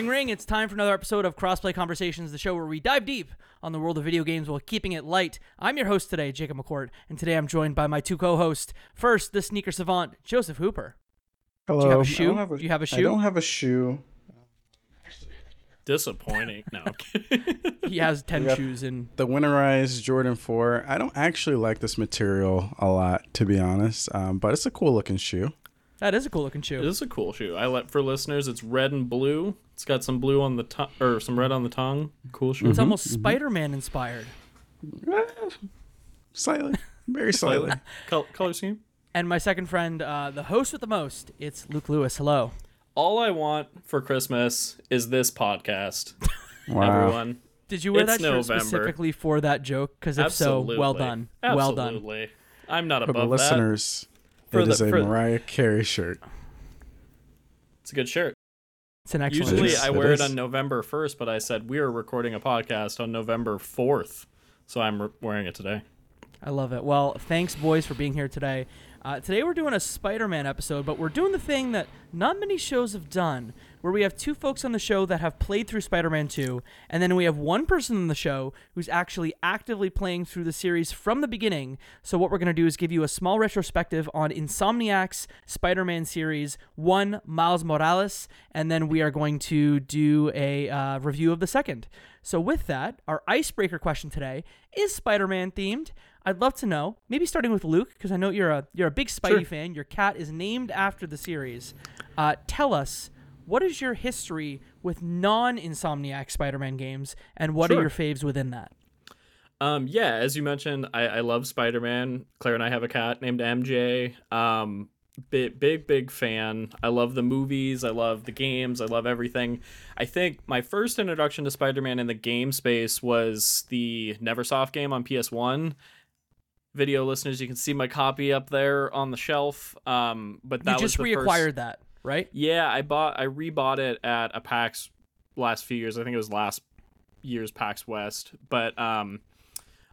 Ring ring, it's time for another episode of Crossplay Conversations, the show where we dive deep on the world of video games while keeping it light. I'm your host today, Jacob McCourt, and today I'm joined by my two co-hosts. First, the sneaker savant, Joseph Hooper. Hello. Do you have a I shoe? don't have Do you have a I shoe? I don't have a shoe. Disappointing. No. He has 10 got- shoes in The winterized Jordan 4. I don't actually like this material a lot, to be honest, um, but it's a cool looking shoe. That is a cool looking it shoe. is a cool shoe. I let for listeners. It's red and blue. It's got some blue on the tongue or some red on the tongue. Cool shoe. It's almost Spider-Man inspired. Slightly. Very slightly. Col- color scheme. And my second friend, uh, the host with the most, it's Luke Lewis. Hello. All I want for Christmas is this podcast. Wow. Everyone. Did you wear It's that shirt November. specifically for that joke? Because if Absolutely. so, well done. Well done. Absolutely. I'm not For the above that. listeners, For it the- is a for- Mariah Carey shirt. It's a good shirt. It's an excellent Usually It shirt. is, I it wear it is. on November 1st, but I said we are recording a podcast on November 4th. So I'm re- wearing it today. I love it. Well, thanks, boys, for being here today. Uh, today we're doing a Spider-Man episode, but we're doing the thing that not many shows have done, where we have two folks on the show that have played through Spider-Man 2, and then we have one person on the show who's actually actively playing through the series from the beginning. So what we're going to do is give you a small retrospective on Insomniac's Spider-Man series 1, Miles Morales, and then we are going to do a uh, review of the second. So with that, our icebreaker question today is Spider-Man themed. I'd love to know, maybe starting with Luke, because I know you're a you're a big Spidey Sure. fan. Your cat is named after the series. Uh, tell us what is your history with non-Insomniac Spider-Man games, and what are your faves within that? Um, yeah, as you mentioned, I, I love Spider Man. Claire and I have a cat named MJ. Um, big, big, big fan. I love the movies. I love the games. I love everything. I think my first introduction to Spider Man in the game space was the Neversoft game on PS1. Video listeners, you can see my copy up there on the shelf. Um, but that you just was the reacquired first... that, right? Yeah, I bought I rebought it at a PAX last few years. I think it was last year's PAX West. But um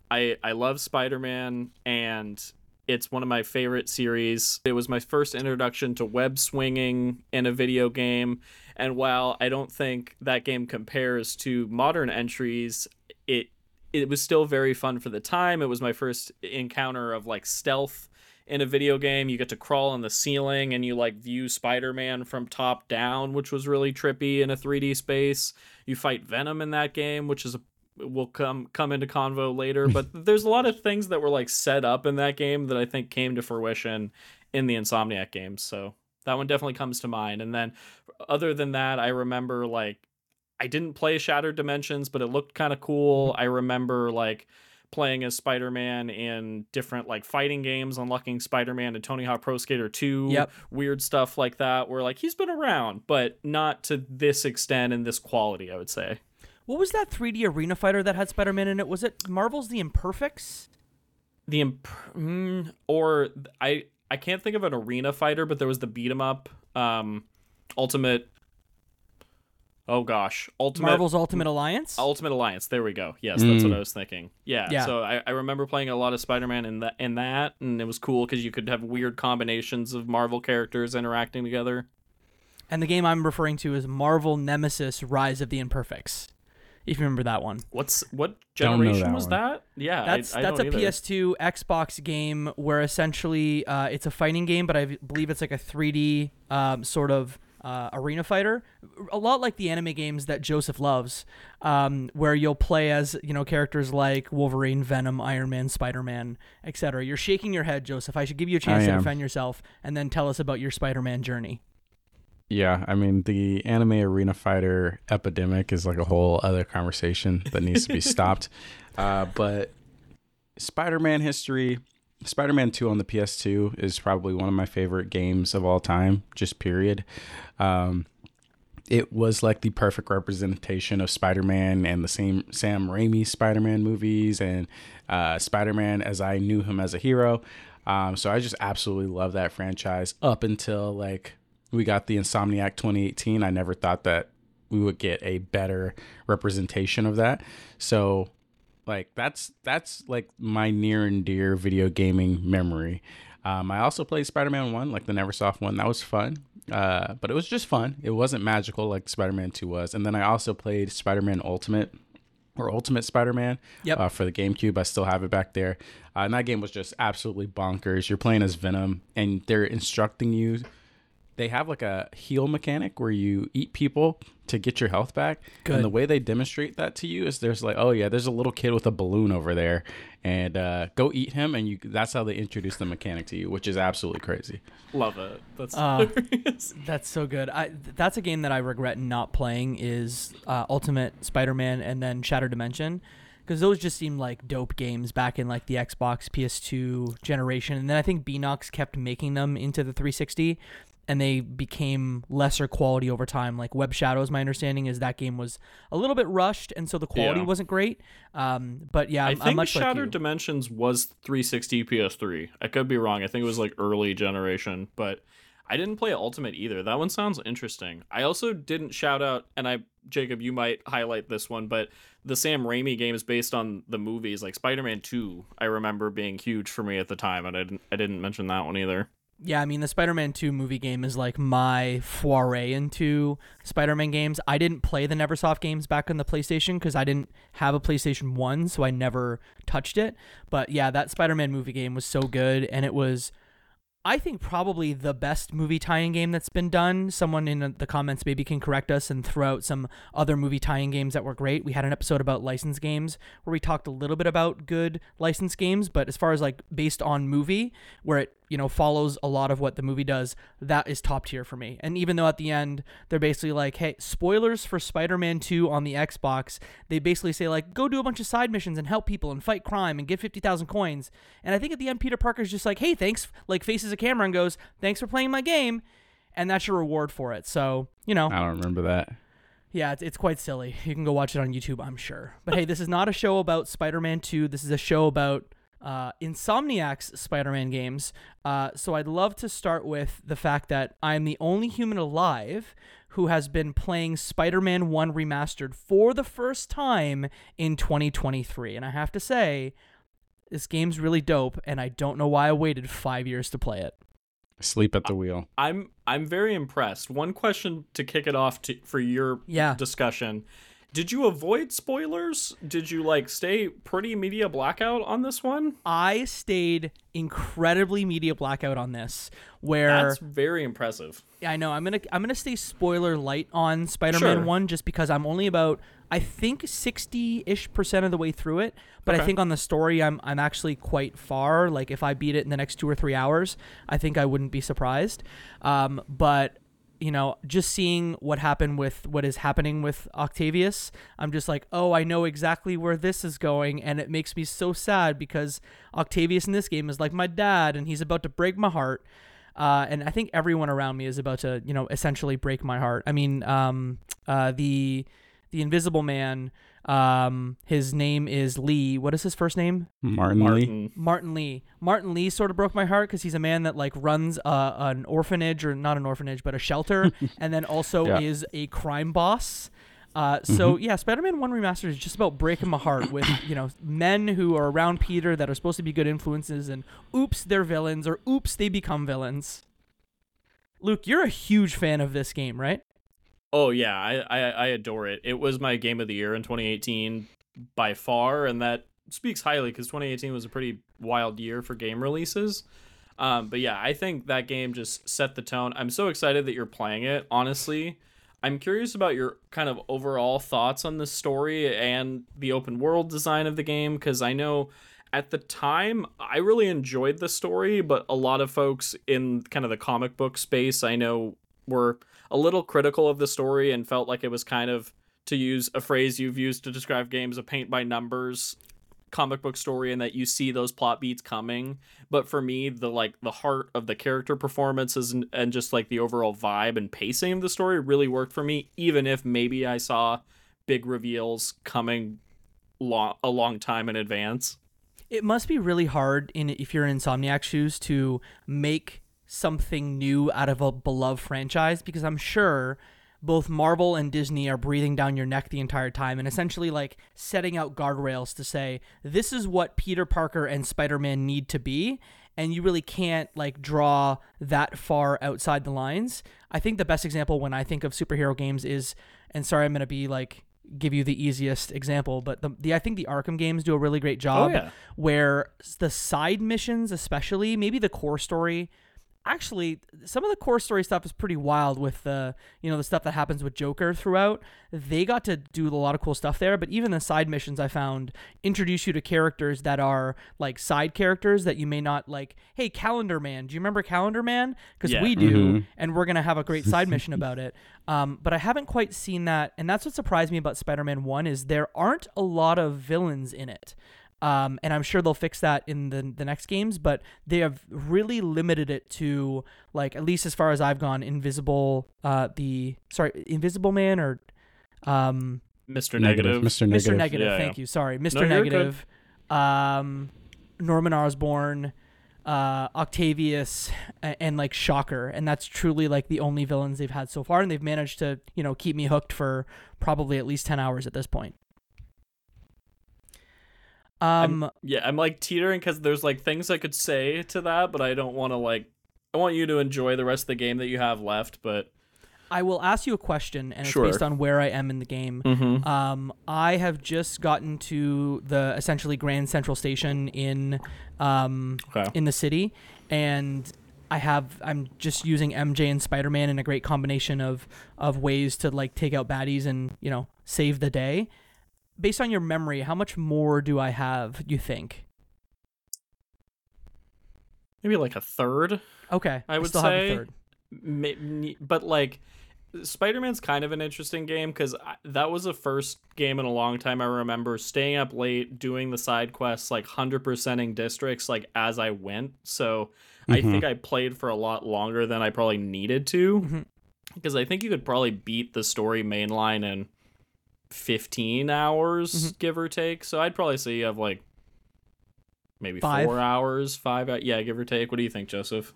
I I love Spider-Man and it's one of my favorite series. It was my first introduction to web swinging in a video game. And while I don't think that game compares to modern entries, it it was still very fun for the time. It was my first encounter of like stealth in a video game. You get to crawl on the ceiling and you like view Spider-Man from top down, which was really trippy in a 3D space. You fight Venom in that game, which is a will come come into convo later, but there's a lot of things that were like set up in that game that I think came to fruition in the Insomniac games. So that one definitely comes to mind. And then other than that, I remember like I didn't play Shattered Dimensions, but it looked kind of cool. Mm-hmm. I remember like playing as Spider-Man in different like fighting games, unlocking Spider-Man and Tony Hawk Pro Skater 2, Yep. weird stuff like that where like he's been around, but not to this extent and this quality, I would say. What was that 3D arena fighter that had Spider-Man in it? Was it Marvel's The Imperfects? the imp- mm, or I I can't think of an arena fighter, but there was the beat 'em up, um, ultimate. Oh gosh, ultimate Marvel's Ultimate Alliance? Ultimate Alliance. There we go. Yes, that's what Mm. I was thinking. Yeah. Yeah. So I, I remember playing a lot of Spider-Man in that in that, and it was cool because you could have weird combinations of Marvel characters interacting together. And the game I'm referring to is Marvel Nemesis Rise of the Imperfects. If you remember that one. What's what Don't know generation that was one. that? Yeah, That's I, I that's a don't either. PS2 Xbox game where essentially uh, it's a fighting game, but I believe it's like a 3D um, sort of uh, arena fighter, a lot like the anime games that Joseph loves, um, where you'll play as you know characters like Wolverine, Venom, Iron Man, Spider Man, etc. You're shaking your head, Joseph. I should give you a chance I to am. defend yourself, and then tell us about your Spider Man journey. Yeah, I mean, the anime arena fighter epidemic is like a whole other conversation that needs to be stopped. Uh, but Spider Man history, Spider Man 2 on the PS2 is probably one of my favorite games of all time, just period. Um, it was like the perfect representation of Spider-Man and the same Sam Raimi Spider-Man movies and uh, Spider-Man as I knew him as a hero. Um, so I just absolutely love that franchise up until like we got the Insomniac 2018. I never thought that we would get a better representation of that. So like that's that's like my near and dear video gaming memory. Um, I also played Spider-Man One, like the NeverSoft one. That was fun. Uh, but it was just fun. It wasn't magical like Spider-Man 2 was. And then I also played Spider-Man Ultimate or Ultimate Spider-Man Yep. uh, for the GameCube. I still have it back there. Uh, and that game was just absolutely bonkers. You're playing as Venom, and they're instructing you. They have like a heal mechanic where you eat people to get your health back. Good. And the way they demonstrate that to you is there's like, oh yeah, there's a little kid with a balloon over there, and uh, go eat him, and you. That's how they introduce the mechanic to you, which is absolutely crazy. Love it. That's Uh, hilarious. That's so good. I that's a game that I regret not playing is uh, Ultimate Spider-Man and then Shattered Dimension because those just seemed like dope games back in like the Xbox PS2 generation. And then I think Beenox kept making them into the 360 and they became lesser quality over time. Like Web Shadows, my understanding is that game was a little bit rushed and so the quality Yeah. wasn't great. Um, but yeah, I I'm, I'm think like Shattered you. Dimensions was 360 PS3. I could be wrong. I think it was like early generation, but I didn't play Ultimate either. That one sounds interesting. I also didn't shout out, and I, Jacob, you might highlight this one, but the Sam Raimi games based on the movies, like Spider-Man 2, I remember being huge for me at the time, and I didn't, I didn't mention that one either. Yeah, I mean the Spider-Man 2 movie game is like my foray into Spider-Man games. I didn't play the Neversoft games back on the PlayStation cuz I didn't have a PlayStation 1, so I never touched it. But yeah, that Spider-Man movie game was so good and it was I think probably the best movie tie-in game that's been done. Someone in the comments maybe can correct us and throw out some other movie tie-in games that were great. We had an episode about licensed games where we talked a little bit about good licensed games, but as far as like based on movie, where it you know follows a lot of what the movie does, that is top tier for me. And even though at the end they're basically like, hey, spoilers for Spider-Man 2 on the Xbox, they basically say like, go do a bunch of side missions and help people and fight crime and get fifty thousand coins. And I think at the end Peter Parker's just like, hey, thanks, like faces a camera and goes, thanks for playing my game, and that's your reward for it. So you know, I don't remember that. yeah, it's, it's quite silly. You can go watch it on YouTube, I'm sure. But hey, this is not a show about Spider Man 2. This is a show about uh, Insomniac's Spider Man games. Uh, so I'd love to start with the fact that I'm the only human alive who has been playing Spider Man 1 Remastered for the first time in 2023. And I have to say, this game's really dope, and I don't know why I waited five years to play it. Sleep at the wheel. I'm I'm very impressed. One question to kick it off to, for your Yeah. discussion. Did you avoid spoilers? Did you like stay pretty media blackout on this one? I stayed incredibly media blackout on this, where That's very impressive. Yeah, I know. I'm gonna I'm gonna stay spoiler light on Spider-Man Sure. One just because I'm only about I think sixty ish percent of the way through it. But I think on the story I'm I'm actually quite far. Like if I beat it in the next two or three hours, I think I wouldn't be surprised. Um, but you know, just seeing what happened with what is happening with Octavius, I'm just like, oh, I know exactly where this is going, and it makes me so sad because Octavius in this game is like my dad, and he's about to break my heart. Uh, and I think everyone around me is about to, you know, essentially break my heart. I mean, um, uh, the the Invisible Man, um, his name is Lee. What is his first name? Martin, Lee. Martin. Martin Lee. Martin Lee sort of broke my heart because he's a man that like runs uh, an orphanage or not an orphanage but a shelter, and then also Yeah. is a crime boss. Uh, so yeah, Spider-Man One Remastered is just about breaking my heart with you know men who are around Peter that are supposed to be good influences, and oops, they're villains, or oops, they become villains. Luke, you're a huge fan of this game, right? Oh yeah, I, I I adore it. It was my game of the year in 2018 by far, and that speaks highly because 2018 was a pretty wild year for game releases. Um, but yeah, I think that game just set the tone. I'm so excited that you're playing it. Honestly, I'm curious about your kind of overall thoughts on the story and the open world design of the game because I know at the time I really enjoyed the story, but a lot of folks in kind of the comic book space I know were a little critical of the story and felt like it was kind of to use a phrase you've used to describe games a paint by numbers comic book story and that you see those plot beats coming. But for me the like the heart of the character performances and, and just like the overall vibe and pacing of the story really worked for me even if maybe i saw big reveals coming long a long time in advance. It must be really hard in if you're in Insomniac shoes to make something new out of a beloved franchise because I'm sure both Marvel and Disney are breathing down your neck the entire time and essentially like setting out guardrails to say this is what Peter Parker and Spider-Man need to be and you really can't like draw that far outside the lines. I think the best example when I think of superhero games is, and sorry, I'm gonna be like give you the easiest example, but the, the I think the Arkham games do a really great oh, job Oh, yeah. where the side missions, especially maybe the core story. Actually, some of the core story stuff is pretty wild with the you know the stuff that happens with Joker throughout. They got to do a lot of cool stuff there, but even the side missions I found introduce you to characters that are like side characters that you may not like. Hey, Calendar Man, do you remember Calendar Man? Because Yeah. we do, Mhm. and we're gonna have a great side mission about it. Um, but I haven't quite seen that, and that's what surprised me about Spider-Man One is there aren't a lot of villains in it. Um, and I'm sure they'll fix that in the the next games, but they have really limited it to like at least as far as I've gone, Invisible, uh, the sorry, Invisible Man or um, Mr. Negative. Mr. Negative. Mr. Negative. Negative. Yeah, thank yeah. you. Sorry, Mr. No, you're good. Negative, um, Norman Osborn, uh, Octavius, and, and like Shocker, and that's truly like the only villains they've had so far, and they've managed to you know keep me hooked for probably at least ten hours at this point. Um, Yeah, I'm like teetering because there's like things I could say to that, but I don't want to like. I want you to enjoy the rest of the game that you have left, but I will ask you a question, and Sure. it's based on where I am in the game. mm-hmm. Um, I have just gotten to the essentially Grand Central Station in um, okay. in the city, and I have I'm just using MJ and Spider Man in a great combination of of ways to like take out baddies and you know save the day. Based on your memory, how much more do I have? You think? Maybe like a third. Okay, I would still have say- a third. But like, Spider-Man's kind of an interesting game because that was the first game in a long time I remember staying up late doing the side quests, like hundred percenting districts, like as I went. So I Mhm. think I played for a lot longer than I probably needed to Mhm. because I think you could probably beat the story mainline in fifteen hours, Mhm. give or take. So I'd probably say you have like maybe Five? four hours, five, yeah, give or take. What do you think, Joseph?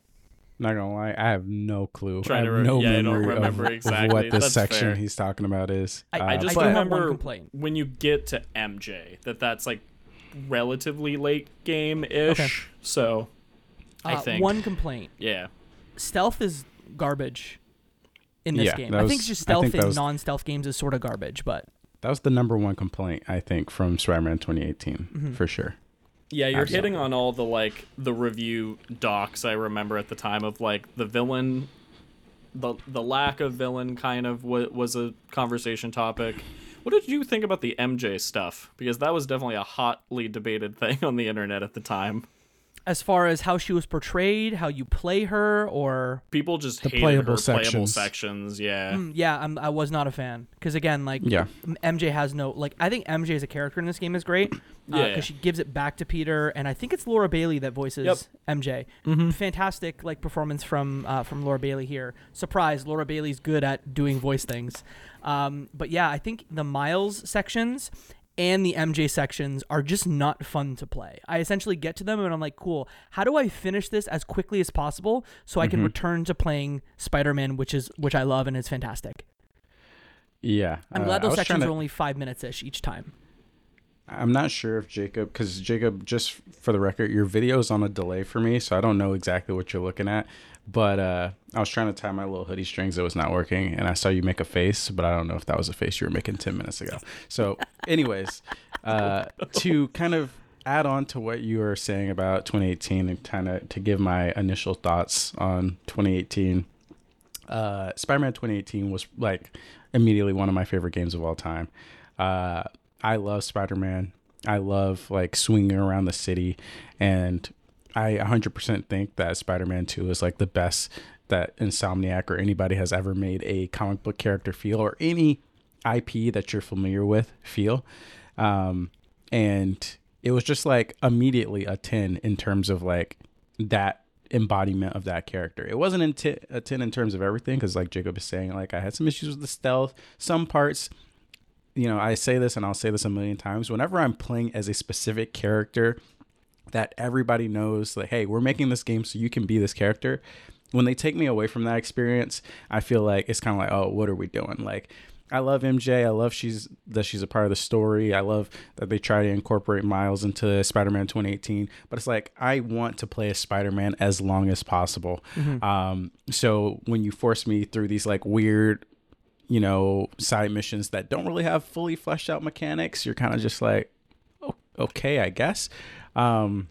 Not gonna lie, I have no clue. Trying I to have re- no yeah, I don't memory of- remember of, exactly. what this That's section fair. he's talking about is. I, Uh, I just I do have remember one complaint. when you get to MJ that that's like relatively late game ish. Okay. So I Uh, think one complaint: yeah, stealth is garbage in this Yeah, game. that I think just stealth think in was- non-stealth games is sort of garbage, but that was the number one complaint I think from Spider-Man 2018 Mhm. for sure. yeah, you're Absolutely. hitting on all the like the review docs I remember at the time of like the villain. The, the lack of villain kind of wa- was a conversation topic. What did you think about the MJ stuff? Because that was definitely a hotly debated thing on the internet at the time. As far as how she was portrayed, how you play her, or People just The hated playable her playable sections. sections. Yeah, Mm, yeah, I'm, I was not a fan because again, like Yeah. MJ has no like I think MJ as a character in this game is great because Yeah. she gives it back to Peter, and I think it's Laura Bailey that voices Yep. MJ. mm-hmm. Fantastic like performance from uh, from Laura Bailey here. Surprise, Laura Bailey's good at doing voice things. Um, but yeah, I think the Miles sections and the MJ sections are just not fun to play. I essentially get to them and I'm like, cool. How do I finish this as quickly as possible so I can Mhm. return to playing Spider-Man, which is which I love and is fantastic. Yeah, I'm uh, glad I those sections trying are only five minutes ish each time. I'm not sure if Jacob, because Jacob, just for the record, your video is on a delay for me, so I don't know exactly what you're looking at. But uh, I was trying to tie my little hoodie strings, it was not working, and I saw you make a face, but I don't know if that was a face you were making 10 minutes ago. So, anyways, uh, to kind of add on to what you were saying about 2018 and kind of to give my initial thoughts on 2018, uh, Spider-Man 2018 was like immediately one of my favorite games of all time. Uh, I love Spider-Man. I love like swinging around the city, and I 100% think that Spider-Man 2 is like the best that Insomniac or anybody has ever made a comic book character feel, or any IP that you're familiar with feel. Um, and it was just like immediately a 10 in terms of like that embodiment of that character. It wasn't t- a 10 in terms of everything because like Jacob is saying, like I had some issues with the stealth. Some parts, you know, I say this and I'll say this a million times. Whenever I'm playing as a specific character that everybody knows, like, hey, we're making this game so you can be this character. When they take me away from that experience, I feel like it's kind of like, oh, what are we doing? Like, I love MJ. I love she's that she's a part of the story. I love that they try to incorporate Miles into Spider-Man 2018. But it's like I want to play a Spider-Man as long as possible. Mm-hmm. Um, so when you force me through these like weird, you know, side missions that don't really have fully fleshed out mechanics, you're kind of just like, oh, okay, I guess. Um,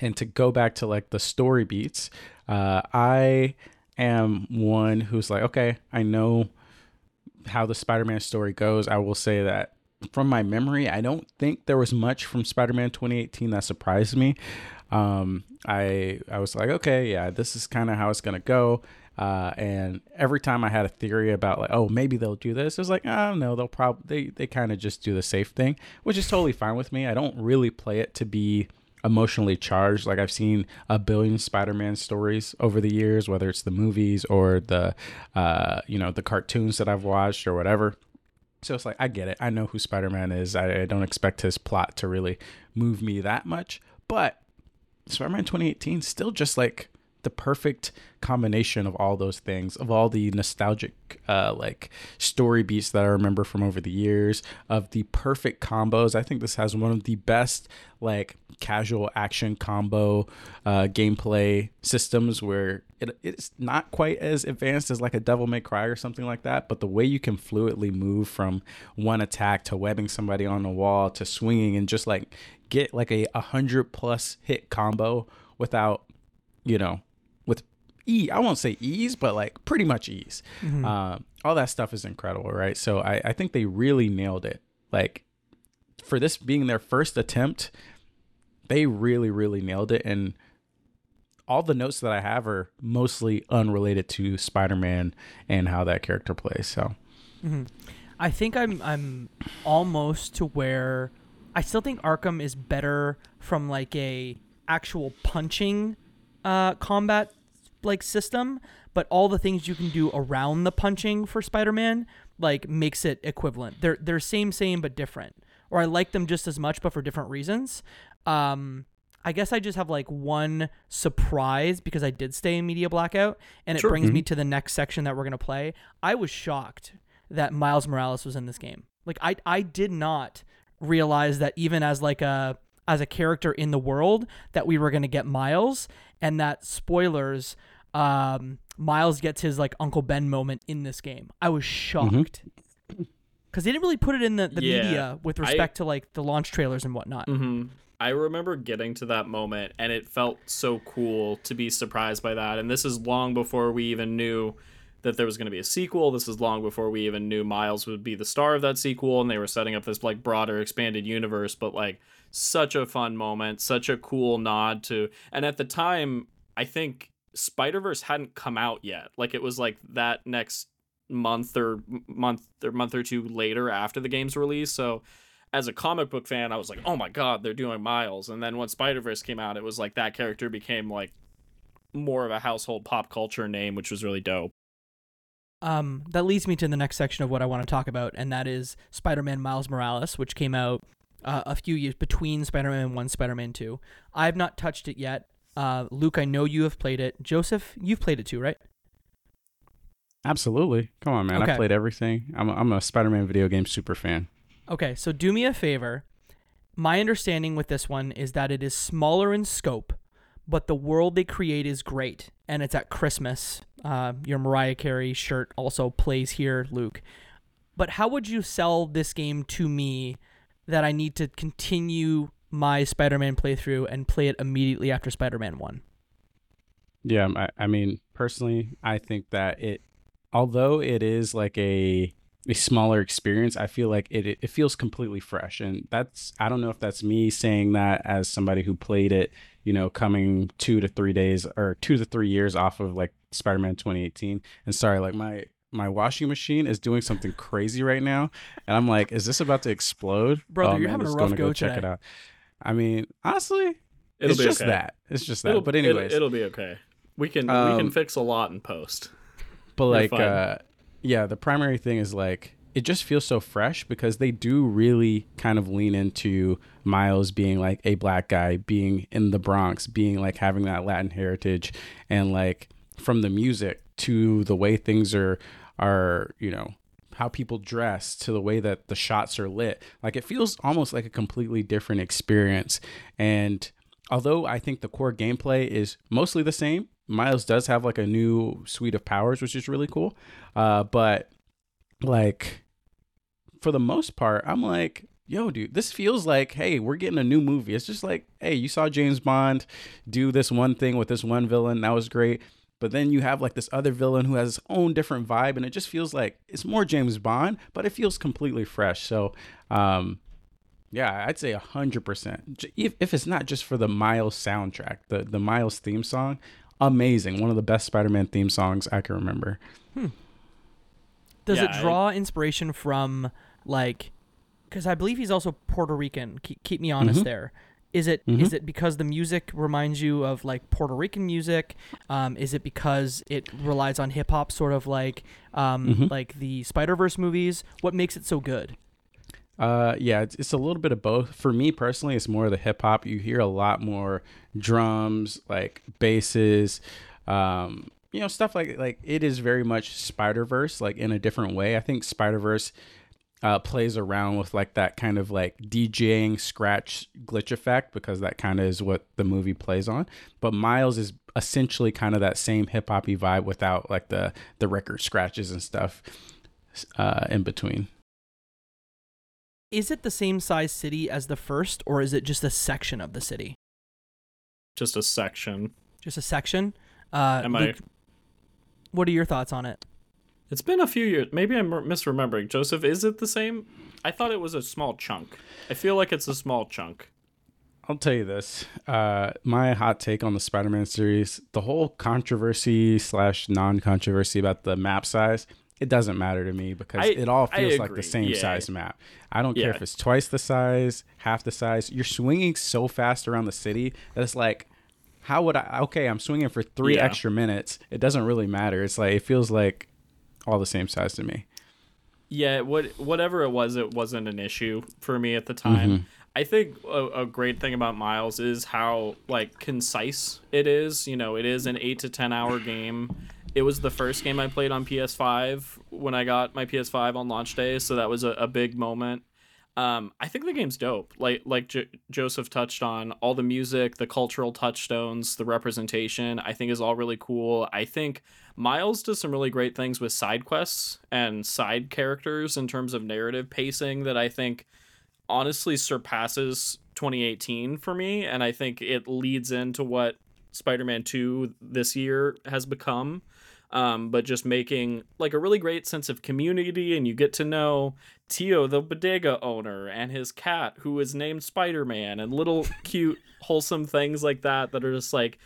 and to go back to like the story beats, uh, I am one who's like, okay, I know how the Spider-Man story goes. I will say that from my memory, I don't think there was much from Spider-Man 2018 that surprised me. Um, I I was like, okay, yeah, this is kind of how it's gonna go. Uh, and every time I had a theory about like, oh, maybe they'll do this, it was like, oh no, they'll probably they they kind of just do the safe thing, which is totally fine with me. I don't really play it to be emotionally charged. Like I've seen a billion Spider-Man stories over the years, whether it's the movies or the, uh, you know, the cartoons that I've watched or whatever. So it's like I get it. I know who Spider-Man is. I, I don't expect his plot to really move me that much, but Spider-Man 2018 still just like the perfect combination of all those things of all the nostalgic uh, like story beats that i remember from over the years of the perfect combos. I think this has one of the best like casual action combo uh, gameplay systems where it, it's not quite as advanced as like a devil may cry or something like that but the way you can fluidly move from one attack to webbing somebody on the wall to swinging and just like get like a 100 plus hit combo without you know e i won't say ease but like pretty much ease. Mm-hmm. uh, all that stuff is incredible right? So I, I think they really nailed it. Like for this being their first attempt they really really nailed it. And all the notes that i have are mostly unrelated to spider-man and how that character plays so. I think I'm I'm almost to where I still think Arkham is better from like a actual punching uh, combat like system, but all the things you can do around the punching for Spider-Man like makes it equivalent. They're they're same same but different. Or I like them just as much but for different reasons. Um I guess I just have like one surprise because I did stay in media blackout and it Sure. brings me to the next section that we're going to play. I was shocked that Miles Morales was in this game. Like I I did not realize that even as like a as a character in the world that we were going to get Miles and that spoilers um Miles gets his like Uncle Ben moment in this game. I was shocked. Cuz they didn't really put it in the, the Yeah, media with I- respect to like the launch trailers and whatnot. hmm I remember getting to that moment, and it felt so cool to be surprised by that. And this is long before we even knew that there was going to be a sequel. This is long before we even knew Miles would be the star of that sequel, and they were setting up this like broader, expanded universe. But like, such a fun moment, such a cool nod to. And at the time, I think Spider Verse hadn't come out yet. Like, it was like that next month or month or month or two later after the game's release. So as a comic book fan, I was like, oh my god, they're doing Miles. And then when Spider Verse came out, it was like that character became like more of a household pop culture name, which was really dope. Um, that leads me to the next section of what I want to talk about, and that is Spider-Man Miles Morales, which came out uh, a few years between Spider-Man 1 Spider-Man 2. I have not touched it yet. Uh, Luke, I know you have played it. Joseph, you've played it too, right? absolutely come on man Okay. i played everything i'm a, I'm a spider-man video game super fan Okay, so do me a favor. My understanding with this one is that it is smaller in scope, but the world they create is great, and it's at Christmas. Uh, your Mariah Carey shirt also plays here, Luke. But how would you sell this game to me that I need to continue my Spider-Man playthrough and play it immediately after Spider-Man One? Yeah, I, I mean, personally, I think that it, although it is like a a smaller experience, I feel like it it feels completely fresh, and that's I don't know if that's me saying that as somebody who played it, you know, coming two to three days or two to three years off of like Spider-Man 2018. And sorry, like my my washing machine is doing something crazy right now, and I'm like, is this about to explode? Brother, Oh, you're man, having a rough gonna go check it out. I mean, honestly, It'll it's just okay. that. It's just that. It'll, but anyways, it'll, be okay. We can we Um, can fix a lot in post. But like, uh, yeah, the primary thing is like it just feels so fresh because they do really kind of lean into Miles being like a black guy, being in the Bronx, being like having that Latin heritage, and like from the music to the way things are are you know how people dress to the way that the shots are lit. Like it feels almost like a completely different experience. And although I think the core gameplay is mostly the same, Miles does have like a new suite of powers, which is really cool. Uh, but like for the most part, I'm like, yo, dude, this feels like, hey, we're getting a new movie. It's just like, hey, you saw James Bond do this one thing with this one villain. That was great. But then you have like this other villain who has his own different vibe, and it just feels like it's more James Bond, but it feels completely fresh. So, um, yeah, I'd say a hundred percent. If, if it's not just for the Miles soundtrack, the the Miles theme song, amazing. One of the best Spider-Man theme songs I can remember. Hmm. Does Yeah, it draw inspiration from like? Because I believe he's also Puerto Rican. Keep, keep me honest Mhm. there. Is it is Mhm. it because the music reminds you of like Puerto Rican music? Um, is it because it relies on hip hop, sort of like um, Mhm. like the Spider Verse movies? What makes it so good? Uh, yeah, it's, it's a little bit of both. For me personally, it's more of the hip hop. You hear a lot more drums, like basses, um, you know, stuff like like it is very much Spider Verse, like in a different way. I think Spider Verse uh, plays around with like that kind of like DJing scratch glitch effect because that kind of is what the movie plays on. But Miles is essentially kind of that same hip hoppy vibe without like the the record scratches and stuff uh, in between. Is it the same size city as the first, or is it just a section of the city? Just a section. Just a section. Uh, Am I? What are your thoughts on it? It's been a few years. Maybe I'm misremembering. Joseph, is it the same? I thought it was a small chunk. I feel like it's a small chunk. I'll tell you this. Uh, my hot take on the Spider-Man series: the whole controversy slash non-controversy about the map size. It doesn't matter to me because I- it all feels like the same Yeah. size map. I don't care if it's twice the size, half the size. You're swinging so fast around the city that it's like, how would I? Okay, I'm swinging for three Yeah. extra minutes. It doesn't really matter. It's like it feels like all the same size to me. Yeah, what whatever it was, it wasn't an issue for me at the time. Mm-hmm. I think a, a great thing about Miles is how like concise it is. You know, it is an eight to ten hour game. It was the first game I played on PS5 when I got my PS5 on launch day, so that was a, a big moment. Um, I think the game's dope. Like like J- Joseph touched on, all the music, the cultural touchstones, the representation, I think is all really cool. I think Miles does some really great things with side quests and side characters in terms of narrative pacing that I think honestly surpasses 2018 for me, and I think it leads into what Spider-Man 2 this year has become. Um, but just making like a really great sense of community, and you get to know Tio, the bodega owner, and his cat, who is named Spider Man, and little cute, wholesome things like that that are just like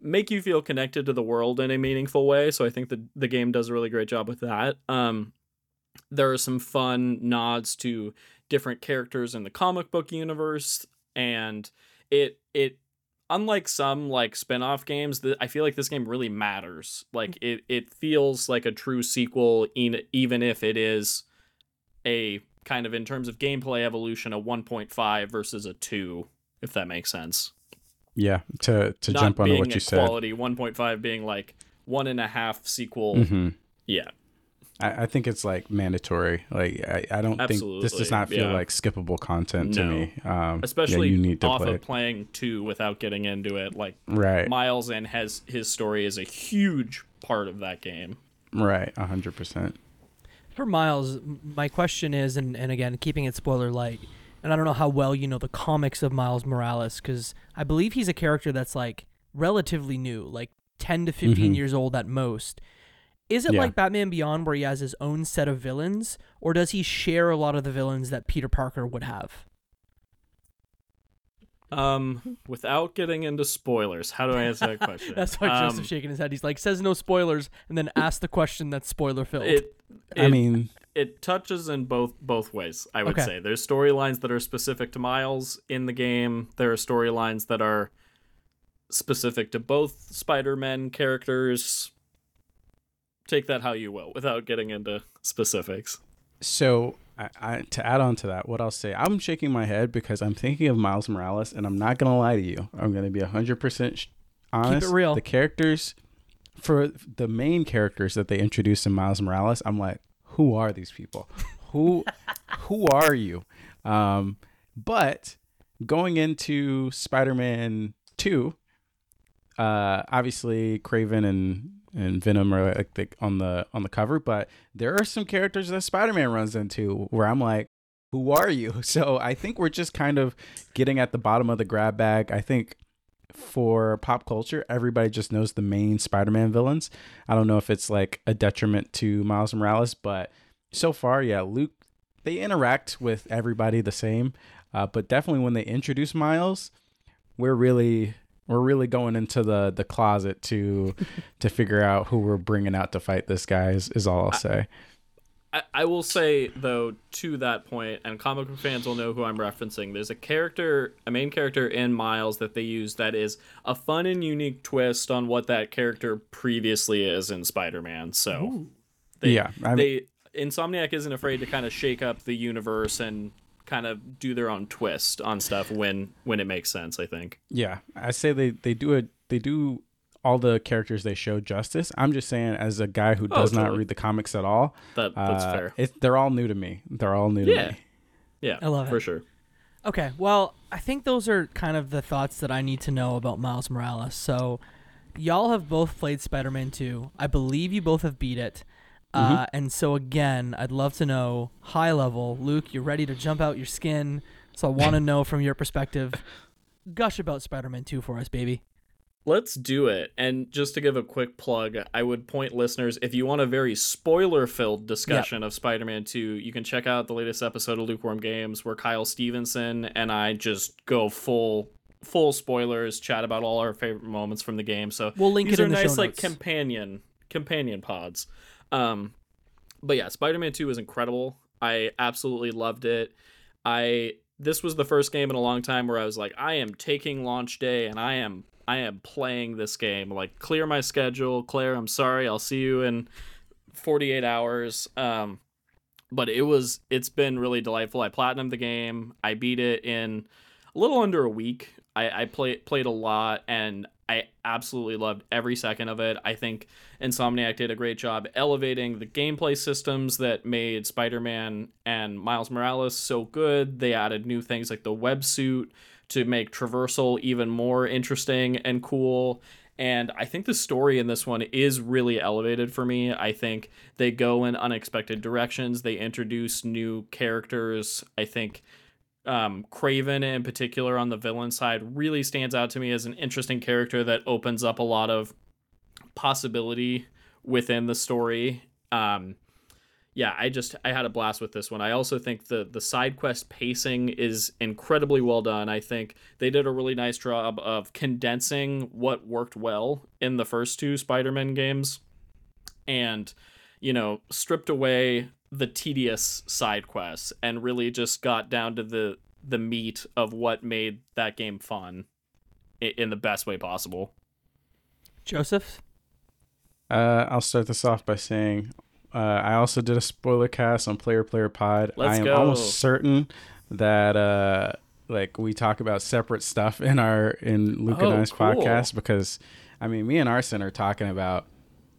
make you feel connected to the world in a meaningful way. So I think the the game does a really great job with that. Um, there are some fun nods to different characters in the comic book universe, and it it unlike some like spin-off games that i feel like this game really matters. Like it, it feels like a true sequel in, even if it is a kind of in terms of gameplay evolution a 1.5 versus a 2 if that makes sense. Yeah. To to Not jump on what you a said. quality 1.5 being like one and a half sequel. Hmm yeah I, I think it's like mandatory. Like I, I don't think this does not feel yeah. like skippable content to No. me. Um, especially yeah, you need to off play of it. playing 2 without getting into it like right, miles and has his story is a huge part of that game right, a hundred percent. For Miles, my question is, and, and again, keeping it spoiler light, and I don't know how well you know the comics of Miles Morales, because I believe he's a character that's like relatively new, like 10 to 15 Mhm. years old at most. Is it Yeah. like Batman Beyond where he has his own set of villains, or does he share a lot of the villains that Peter Parker would have? Um, without getting into spoilers, how do I answer that question? That's why um, Joseph's shaking his head. He's like, says no spoilers, and then asks the question that's spoiler filled. It, I mean, it touches in both both ways. I would Okay. say there's storylines that are specific to Miles in the game. There are storylines that are specific to both Spider-Man characters. Take that how you will, without getting into specifics. so I, I, to add on to that, what I'll say, I'm shaking my head because I'm thinking of Miles Morales, and I'm not gonna lie to you. I'm gonna be hundred percent sh- honest. real. The characters, for the main characters that they introduced in Miles Morales, I'm like, who are these people? Who who are you? Um, but going into Spider-Man 2, uh, obviously Kraven and and Venom are like the, on the on the cover, but there are some characters that Spider-Man runs into where I'm like, who are you? So I think we're just kind of getting at the bottom of the grab bag. I think for pop culture, everybody just knows the main Spider-Man villains. I don't know if it's like a detriment to Miles Morales, but so far, yeah, Luke they interact with everybody the same. Uh, but definitely when they introduce Miles, we're really we're really going into the the closet to to figure out who we're bringing out to fight this guy. Is, is all I'll say. I, I will say though to that point, and comic book fans will know who I'm referencing. There's a character, a main character in Miles that they use that is a fun and unique twist on what that character previously is in Spider-Man. So, they, Yeah, I'm- they Insomniac isn't afraid to kind of shake up the universe and kind of do their own twist on stuff when when it makes sense. I think. Yeah, I say they they do it. They do all the characters they show justice. I'm just saying, as a guy who Oh, does not read the comics at all, That that's uh, fair. It, they're all new to me. They're all new to me. Yeah, I love for it. sure. Okay, well, I think those are kind of the thoughts that I need to know about Miles Morales. So, y'all have both played Spider Man 2. I believe you both have beat it. Uh, and so, again, I'd love to know high level. Luke, you're ready to jump out your skin. So, I want to know from your perspective gush about Spider Man 2 for us, baby. Let's do it. And just to give a quick plug, I would point listeners if you want a very spoiler filled discussion of Spider Man 2, you can check out the latest episode of Lukewarm Games where Kyle Stevenson and I just go full full spoilers, chat about all our favorite moments from the game. So We'll link these it are in the nice show like companion companion pods. Um but yeah, Spider-Man 2 is incredible. I absolutely loved it. I this was the first game in a long time where I was like, I am taking launch day and I am I am playing this game. Like clear my schedule. Claire, I'm sorry. I'll see you in 48 hours. Um but it was it's been really delightful. I platinumed the game. I beat it in a little under a week. I, I played played a lot and I absolutely loved every second of it. I think Insomniac did a great job elevating the gameplay systems that made Spider-Man and Miles Morales so good. They added new things like the web suit to make traversal even more interesting and cool. And I think the story in this one is really elevated for me. I think they go in unexpected directions. They introduce new characters. I think um, Kraven in particular on the villain side really stands out to me as an interesting character that opens up a lot of possibility within the story. Um, yeah, I just I had a blast with this one. I also think the the side quest pacing is incredibly well done. I think they did a really nice job of condensing what worked well in the first two Spider-Man games and you know, stripped away the tedious side quests and really just got down to the the meat of what made that game fun i- in the best way possible. Joseph? Uh, I'll start this off by saying uh, I also did a spoiler cast on Player Player Pod. Let's I am go. almost certain that uh, like we talk about separate stuff in our in Luke and Oh, I's cool. podcast because I mean me and Arson are talking about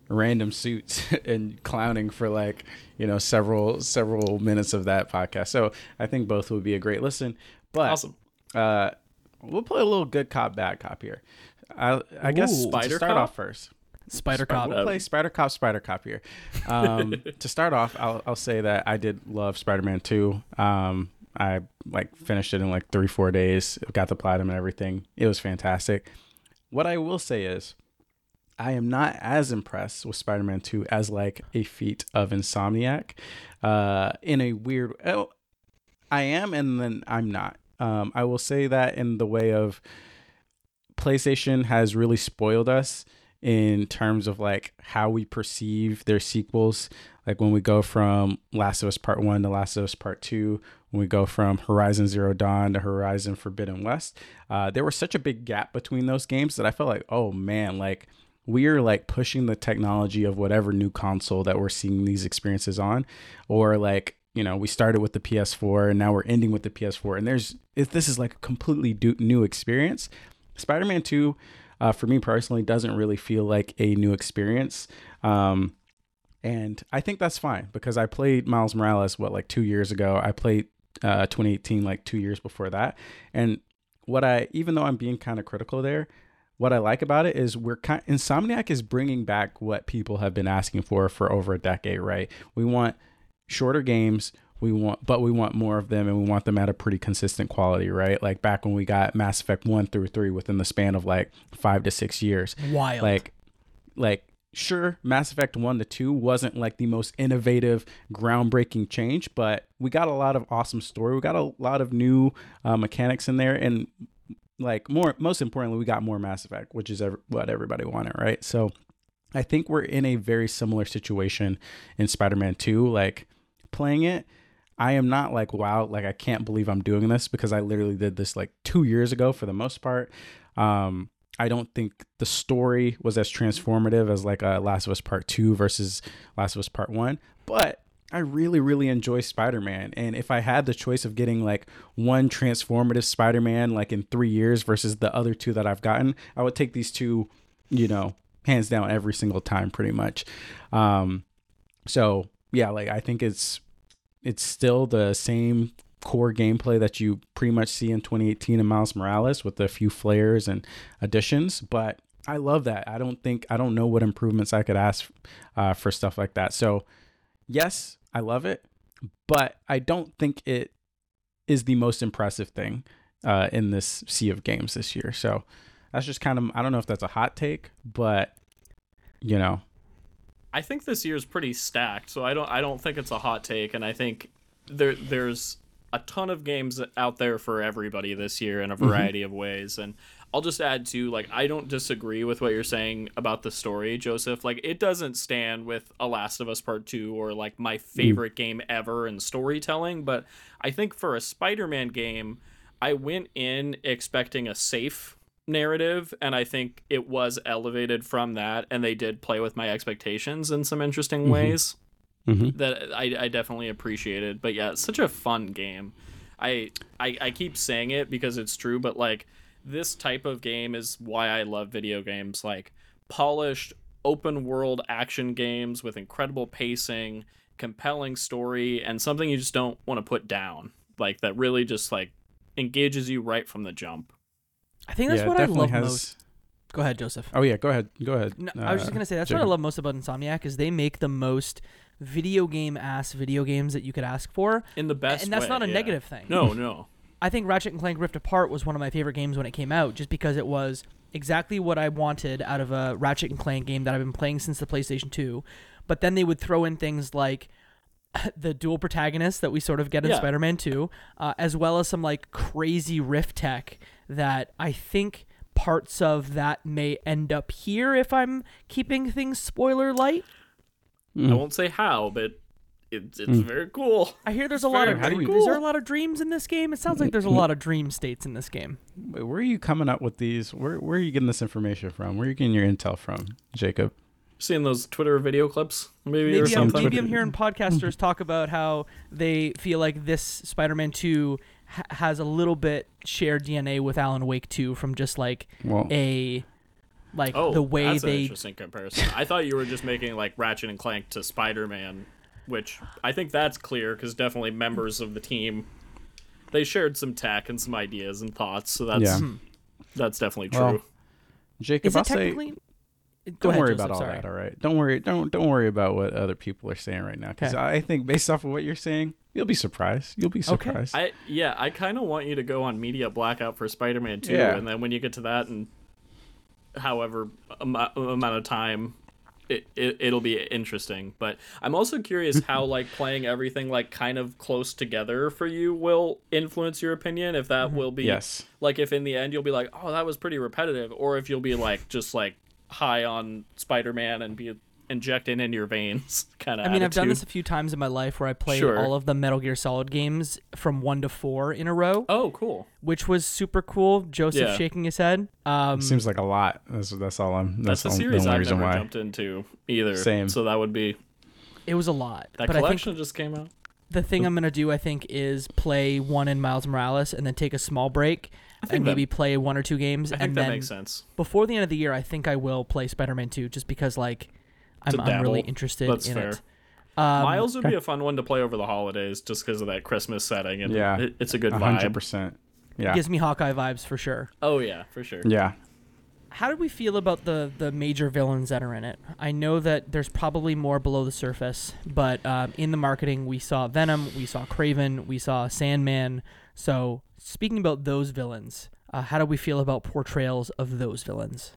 random suits and clowning for like you know several several minutes of that podcast. So I think both would be a great listen. But Awesome. uh, we'll play a little good cop bad cop here. I, I guess Ooh. to Spider start cop? off first. Spider Cop. We'll play Spider Cop, Spider Cop here. Um, to start off, I'll, I'll say that I did love Spider Man 2. Um, I like finished it in like three, four days, got the platinum and everything. It was fantastic. What I will say is, I am not as impressed with Spider Man 2 as like a feat of Insomniac. Uh, in a weird, oh, I am and then I'm not. Um, I will say that in the way of PlayStation has really spoiled us in terms of like how we perceive their sequels. Like when we go from Last of Us Part 1 to Last of Us Part 2, when we go from Horizon Zero Dawn to Horizon Forbidden West, uh, there was such a big gap between those games that I felt like, oh man, like we're like pushing the technology of whatever new console that we're seeing these experiences on, or like you know we started with the PS4 and now we're ending with the PS4, and there's if this is like a completely new experience. Spider-Man 2, uh, for me personally, doesn't really feel like a new experience. Um, And I think that's fine because I played Miles Morales what like 2 years ago. I played uh 2018 like 2 years before that. And what I even though I'm being kind of critical there, what I like about it is we're kind Insomniac is bringing back what people have been asking for for over a decade, right? We want shorter games, we want but we want more of them and we want them at a pretty consistent quality, right? Like back when we got Mass Effect 1 through 3 within the span of like 5 to 6 years. Wild. Like like sure Mass Effect 1 to 2 wasn't like the most innovative, groundbreaking change, but we got a lot of awesome story. We got a lot of new uh, mechanics in there and like more most importantly we got more mass effect which is ever, what everybody wanted right? So i think we're in a very similar situation in spider-man 2 like playing it. I am not like wow like i can't believe i'm doing this because i literally did this like two years ago for the most part. Um i don't think the story was as transformative as like uh, last of us part 2 versus last of us part 1 but I really, really enjoy Spider Man. And if I had the choice of getting like one transformative Spider Man like in three years versus the other two that I've gotten, I would take these two, you know, hands down every single time pretty much. Um, so yeah, like I think it's it's still the same core gameplay that you pretty much see in 2018 in Miles Morales with a few flares and additions, but I love that. I don't think I don't know what improvements I could ask uh, for stuff like that. So yes, I love it, but I don't think it is the most impressive thing uh, in this sea of games this year. So that's just kind of I don't know if that's a hot take, but you know, I think this year is pretty stacked, so I don't I don't think it's a hot take, and I think there there's a ton of games out there for everybody this year in a variety mm-hmm. of ways, and I'll just add to like I don't disagree with what you're saying about the story, Joseph. Like it doesn't stand with A Last of Us Part 2 or like my favorite mm. game ever in storytelling, but I think for a Spider-Man game, I went in expecting a safe narrative and I think it was elevated from that and they did play with my expectations in some interesting mm-hmm. ways mm-hmm. that I, I definitely appreciated. But yeah, it's such a fun game. I, I I keep saying it because it's true, but like this type of game is why I love video games like polished open world action games with incredible pacing, compelling story and something you just don't want to put down. Like that really just like engages you right from the jump. I think that's yeah, what I love has... most. Go ahead, Joseph. Oh yeah, go ahead. Go ahead. No, uh, I was just uh, gonna say that's Jacob. what I love most about Insomniac is they make the most video game ass video games that you could ask for in the best, and that's way, not a yeah. negative thing. No, no. I think Ratchet and Clank Rift Apart was one of my favorite games when it came out, just because it was exactly what I wanted out of a Ratchet and Clank game that I've been playing since the PlayStation 2. But then they would throw in things like the dual protagonists that we sort of get in yeah. Spider-Man 2, uh, as well as some like crazy rift tech that I think parts of that may end up here if I'm keeping things spoiler light. Mm. I won't say how, but it's, it's mm. very cool. I hear there's a lot of dreams. Cool. Is there a lot of dreams in this game? It sounds like there's a lot of dream states in this game. Where are you coming up with these? Where where are you getting this information from? Where are you getting your intel from, Jacob? Seeing those Twitter video clips, maybe, maybe or something. I'm, maybe I'm hearing podcasters talk about how they feel like this Spider-Man 2 ha- has a little bit shared DNA with Alan Wake 2 from just like well, a like oh, the way that's they an interesting comparison. I thought you were just making like Ratchet and Clank to Spider-Man which I think that's clear because definitely members of the team they shared some tech and some ideas and thoughts. So that's yeah. that's definitely true. Well, Jacob, I'll say. Don't ahead, worry Joseph, about all sorry. that. All right. Don't worry. Don't don't worry about what other people are saying right now. Because okay. I think based off of what you're saying, you'll be surprised. You'll be surprised. Okay. I yeah. I kind of want you to go on media blackout for Spider-Man 2, yeah. and then when you get to that and however amount of time it, it it'll be interesting but i'm also curious how like playing everything like kind of close together for you will influence your opinion if that mm-hmm. will be yes like if in the end you'll be like oh that was pretty repetitive or if you'll be like just like high on spider-man and be injecting in your veins kind of. I mean, attitude. I've done this a few times in my life where I played sure. all of the Metal Gear Solid games from one to four in a row. Oh, cool! Which was super cool. Joseph yeah. shaking his head. Um, Seems like a lot. That's, that's all I'm. That's, that's a series the I've reason never why. jumped into either. Same. So that would be. It was a lot. That but collection just came out. The thing I'm gonna do, I think, is play one in Miles Morales and then take a small break and that, maybe play one or two games. I think and that then makes sense. Before the end of the year, I think I will play Spider-Man 2, just because like I'm, I'm really interested That's in fair. it. Um, Miles would be a fun one to play over the holidays just because of that Christmas setting, and Yeah. it, it's a good A vibe. hundred percent. Yeah. gives me Hawkeye vibes for sure. Oh yeah, for sure. Yeah. How did we feel about the the major villains that are in it? I know that there's probably more below the surface, but um, in the marketing we saw Venom, we saw Kraven, we saw Sandman. So speaking about those villains, uh, how do we feel about portrayals of those villains?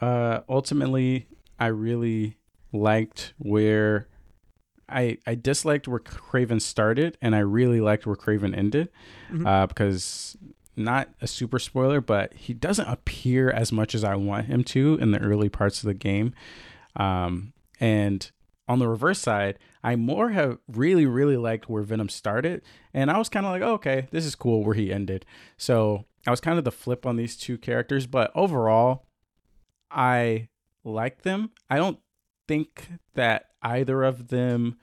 Uh, ultimately, I really liked where I I disliked where Kraven started, and I really liked where Kraven ended, Mhm. uh, because not a super spoiler, but he doesn't appear as much as I want him to in the early parts of the game, um, and on the reverse side, I more have really really liked where Venom started, and I was kind of like, oh, okay, this is cool where he ended. So I was kind of the flip on these two characters, but overall. I like them. I don't think that either of them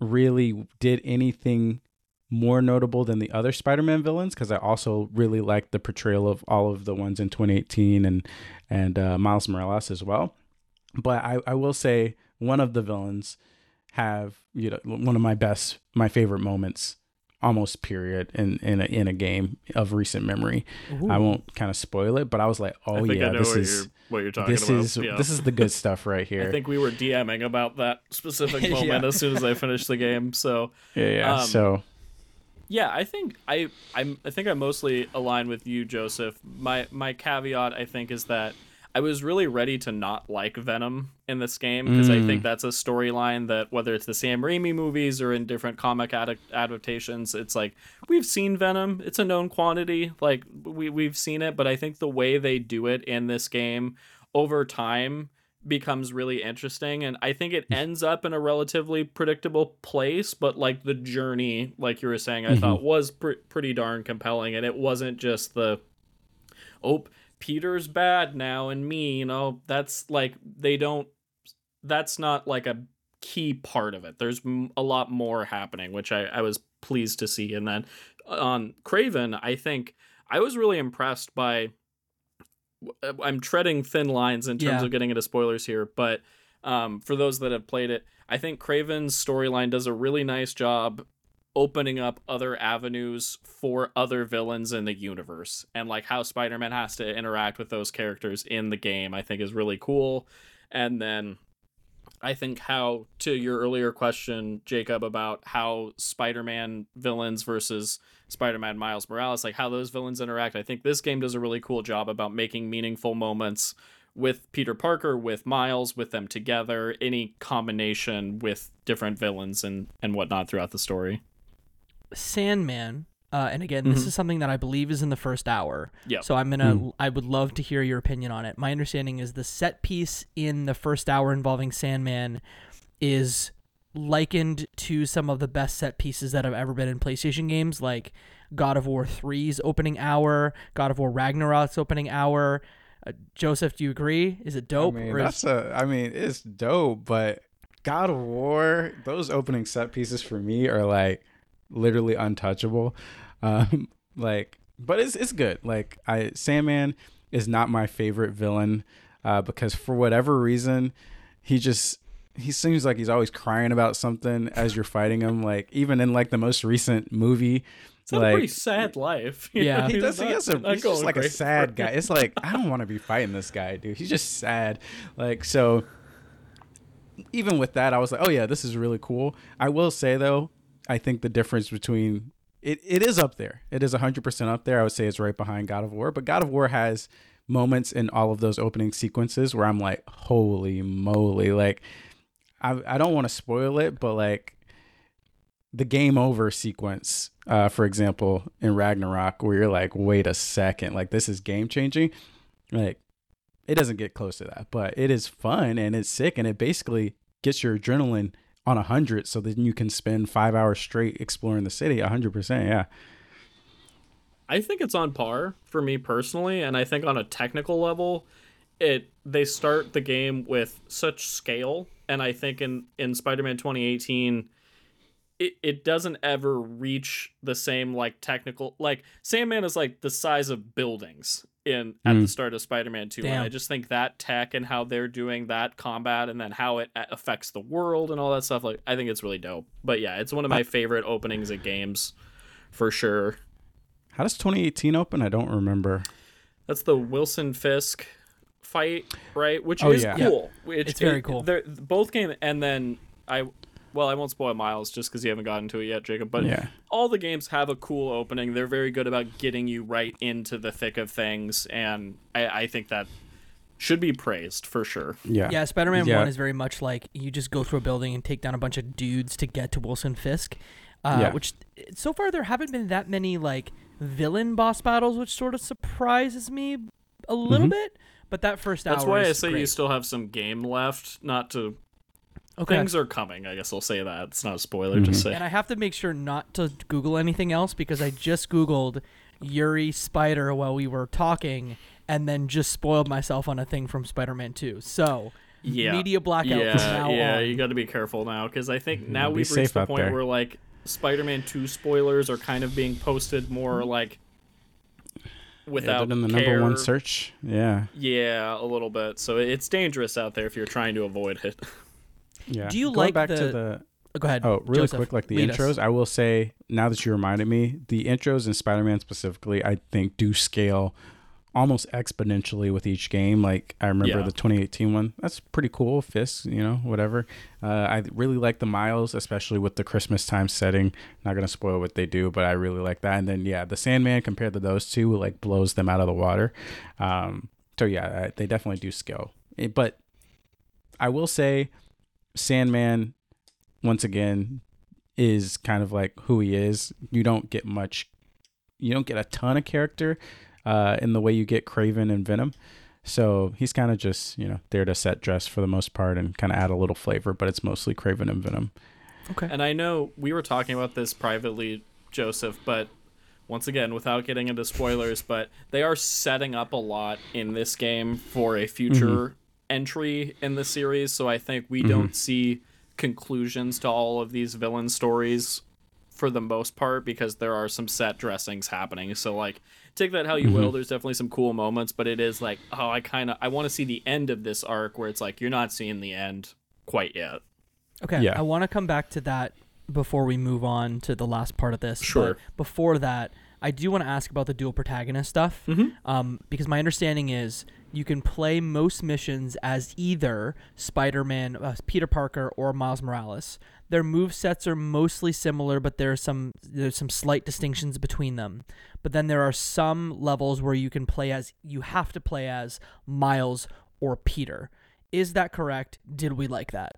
really did anything more notable than the other Spider-Man villains because I also really liked the portrayal of all of the ones in 2018 and and uh, Miles Morales as well. But I, I will say one of the villains have you know one of my best my favorite moments almost period in in a, in a game of recent memory. I won't kind of spoil it, but I was like, oh yeah, this what is you're what you're talking this about. is yeah. this is the good stuff right here. I think we were DMing about that specific Yeah. moment as soon as I finished the game. So yeah, yeah. um, so yeah, I think I I'm I think I mostly align with you, Joseph. My my caveat I think is that I was really ready to not like Venom in this game because I Mm. think that's a storyline that whether it's the Sam Raimi movies or in different comic ad- adaptations, it's like we've seen Venom. It's a known quantity. Like we we've seen it, but I think the way they do it in this game over time becomes really interesting and I think it ends up in a relatively predictable place but like the journey like you were saying I Mhm. thought was pr- pretty darn compelling and it wasn't just the oh Peter's bad now and me you know that's like they don't that's not like a key part of it there's m- a lot more happening which I, I was pleased to see and then on Kraven I think I was really impressed by I'm treading thin lines in terms Yeah. of getting into spoilers here, but um, for those that have played it, I think Kraven's storyline does a really nice job opening up other avenues for other villains in the universe. And like how Spider-Man has to interact with those characters in the game I think is really cool. And then I think how to your earlier question Jacob about how Spider-Man villains versus Spider-Man Miles Morales like how those villains interact I think this game does a really cool job about making meaningful moments with Peter Parker with Miles with them together any combination with different villains and and whatnot throughout the story Sandman, uh, and again, this Mhm. is something that I believe is in the first hour. Yep. So I'm gonna. Mm. I would love to hear your opinion on it. My understanding is the set piece in the first hour involving Sandman is likened to some of the best set pieces that have ever been in PlayStation games, like God of War 3's opening hour, God of War Ragnarok's opening hour. Uh, Joseph, do you agree? Is it dope? I mean, or is- that's a. I mean, it's dope, but God of War, those opening set pieces for me are like literally untouchable. Um, like, but it's it's good. Like, I Sandman is not my favorite villain, uh, because for whatever reason, he just he seems like he's always crying about something as you're fighting him. Like, even in like the most recent movie. it's like, a like, pretty sad life Yeah. know? he He's does. He has a. He's just like a sad guy. It's like I don't want to be fighting this guy, dude. He's just sad. Like so. Even with that, I was like, oh yeah, this is really cool. I will say though, I think the difference between it, it is up there. It is hundred percent up there. I would say it's right behind God of War, but God of War has moments in all of those opening sequences where I'm like, holy moly! Like, I I don't want to spoil it, but like the game over sequence, uh, for example, in Ragnarok, where you're like, wait a second, like this is game changing. Like, it doesn't get close to that, but it is fun and it's sick, and it basically gets your adrenaline on a hundred, so then you can spend five hours straight exploring the city. A hundred percent, yeah. I think it's on par for me personally, and I think on a technical level, it they start the game with such scale, and I think in in Spider-Man 2018, it, it doesn't ever reach the same like technical like Sandman is like the size of buildings in at Mm. the start of Spider-Man 2 and I just think that tech and how they're doing that combat and then how it affects the world and all that stuff like I think it's really dope. But yeah, it's one of my favorite openings at games for sure. How does 2018 open? I don't remember. That's the Wilson Fisk fight, right? Which Oh, is yeah. cool. Which It's very it- cool. They're both game and then I well, I won't spoil Miles just because you haven't gotten to it yet, Jacob. But Yeah. All the games have a cool opening. They're very good about getting you right into the thick of things, and I, I think that should be praised for sure. Yeah. Yeah, Spider-Man Yeah. One is very much like you just go through a building and take down a bunch of dudes to get to Wilson Fisk. Uh, Yeah. Which so far there haven't been that many like villain boss battles, which sort of surprises me a little Mhm. bit. But that first hour That's why I is say you still have some game left. Not to okay. things are coming. I guess I'll say that. It's not a spoiler. Just mm-hmm. say And I have to make sure not to Google anything else because I just Googled Yuri Spider while we were talking and then just spoiled myself on a thing from Spider-Man 2. So, yeah. media blackout yeah, from now yeah, on. you got to be careful now because I think mm-hmm. now we've reached the point there. where like Spider-Man Two spoilers are kind of being posted more like without they're in the number one search. Yeah. Yeah, a little bit. So it's dangerous out there if you're trying to avoid it. Yeah. Do you Going like back the- to the Go ahead. Oh, really Joseph, quick, like the lead us. intros. I will say now that you reminded me, the intros in Spider-Man specifically, I think do scale almost exponentially with each game. Like I remember Yeah. the 2018 one. That's pretty cool. Fists, you know, whatever. Uh, I really like the Miles, especially with the Christmas time setting. Not gonna spoil what they do, but I really like that. And then yeah, the Sandman compared to those two, like blows them out of the water. Um, so yeah, they definitely do scale. Eh, But I will say, Sandman once again is kind of like who he is. You don't get much you don't get a ton of character uh, in the way you get Kraven and Venom. So he's kind of just, you know, there to set dress for the most part and kind of add a little flavor, but it's mostly Kraven and Venom. Okay. And I know we were talking about this privately, Joseph, but once again, without getting into spoilers, but they are setting up a lot in this game for a future entry in the series. So I think we don't see conclusions to all of these villain stories for the most part because there are some set dressings happening. So like take that how you will. There's definitely some cool moments, but it is like, oh, I kind of I want to see the end of this arc where it's like you're not seeing the end quite yet. Okay, Yeah. I want to come back to that before we move on to the last part of this. Sure. But before that, I do want to ask about the dual protagonist stuff. Mhm. Um, because my understanding is you can play most missions as either Spider-Man, uh, Peter Parker, or Miles Morales. Their move sets are mostly similar, but there are some there's some slight distinctions between them. But then there are some levels where you can play as you have to play as Miles or Peter. Is that correct? Did we like that?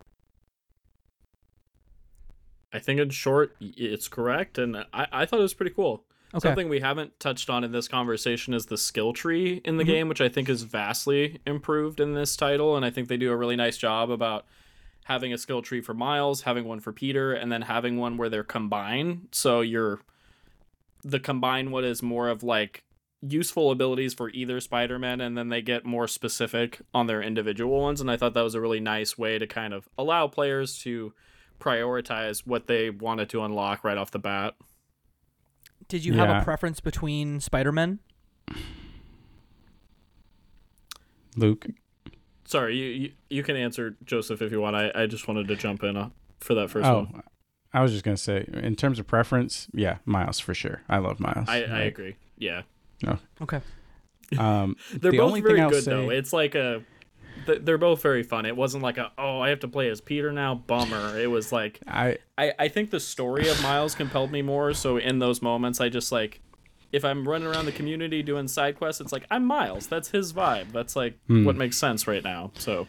I think in short, it's correct, and I, I thought it was pretty cool. Okay. Something we haven't touched on in this conversation is the skill tree in the Mhm. game, which I think is vastly improved in this title, and I think they do a really nice job about having a skill tree for Miles, having one for Peter, and then having one where they're combined. So you're the combined one is more of like useful abilities for either Spider-Man, and then they get more specific on their individual ones. And I thought that was a really nice way to kind of allow players to prioritize what they wanted to unlock right off the bat. Did you have a preference between Spider-Man? Luke. Sorry, you, you you can answer Joseph if you want. I, I just wanted to jump in uh, for that first oh, one. I was just gonna say, in terms of preference, yeah, Miles for sure. I love Miles. I, I agree. Yeah, No. Okay. Um, they're the both only very thing I'll good say, though. It's like a th- they're both very fun. It wasn't like a oh I have to play as Peter now bummer. It was like I I I think the story of Miles compelled me more. So in those moments, I just like if I'm running around the community doing side quests, it's like I'm Miles. That's his vibe. That's like Hmm. what makes sense right now. So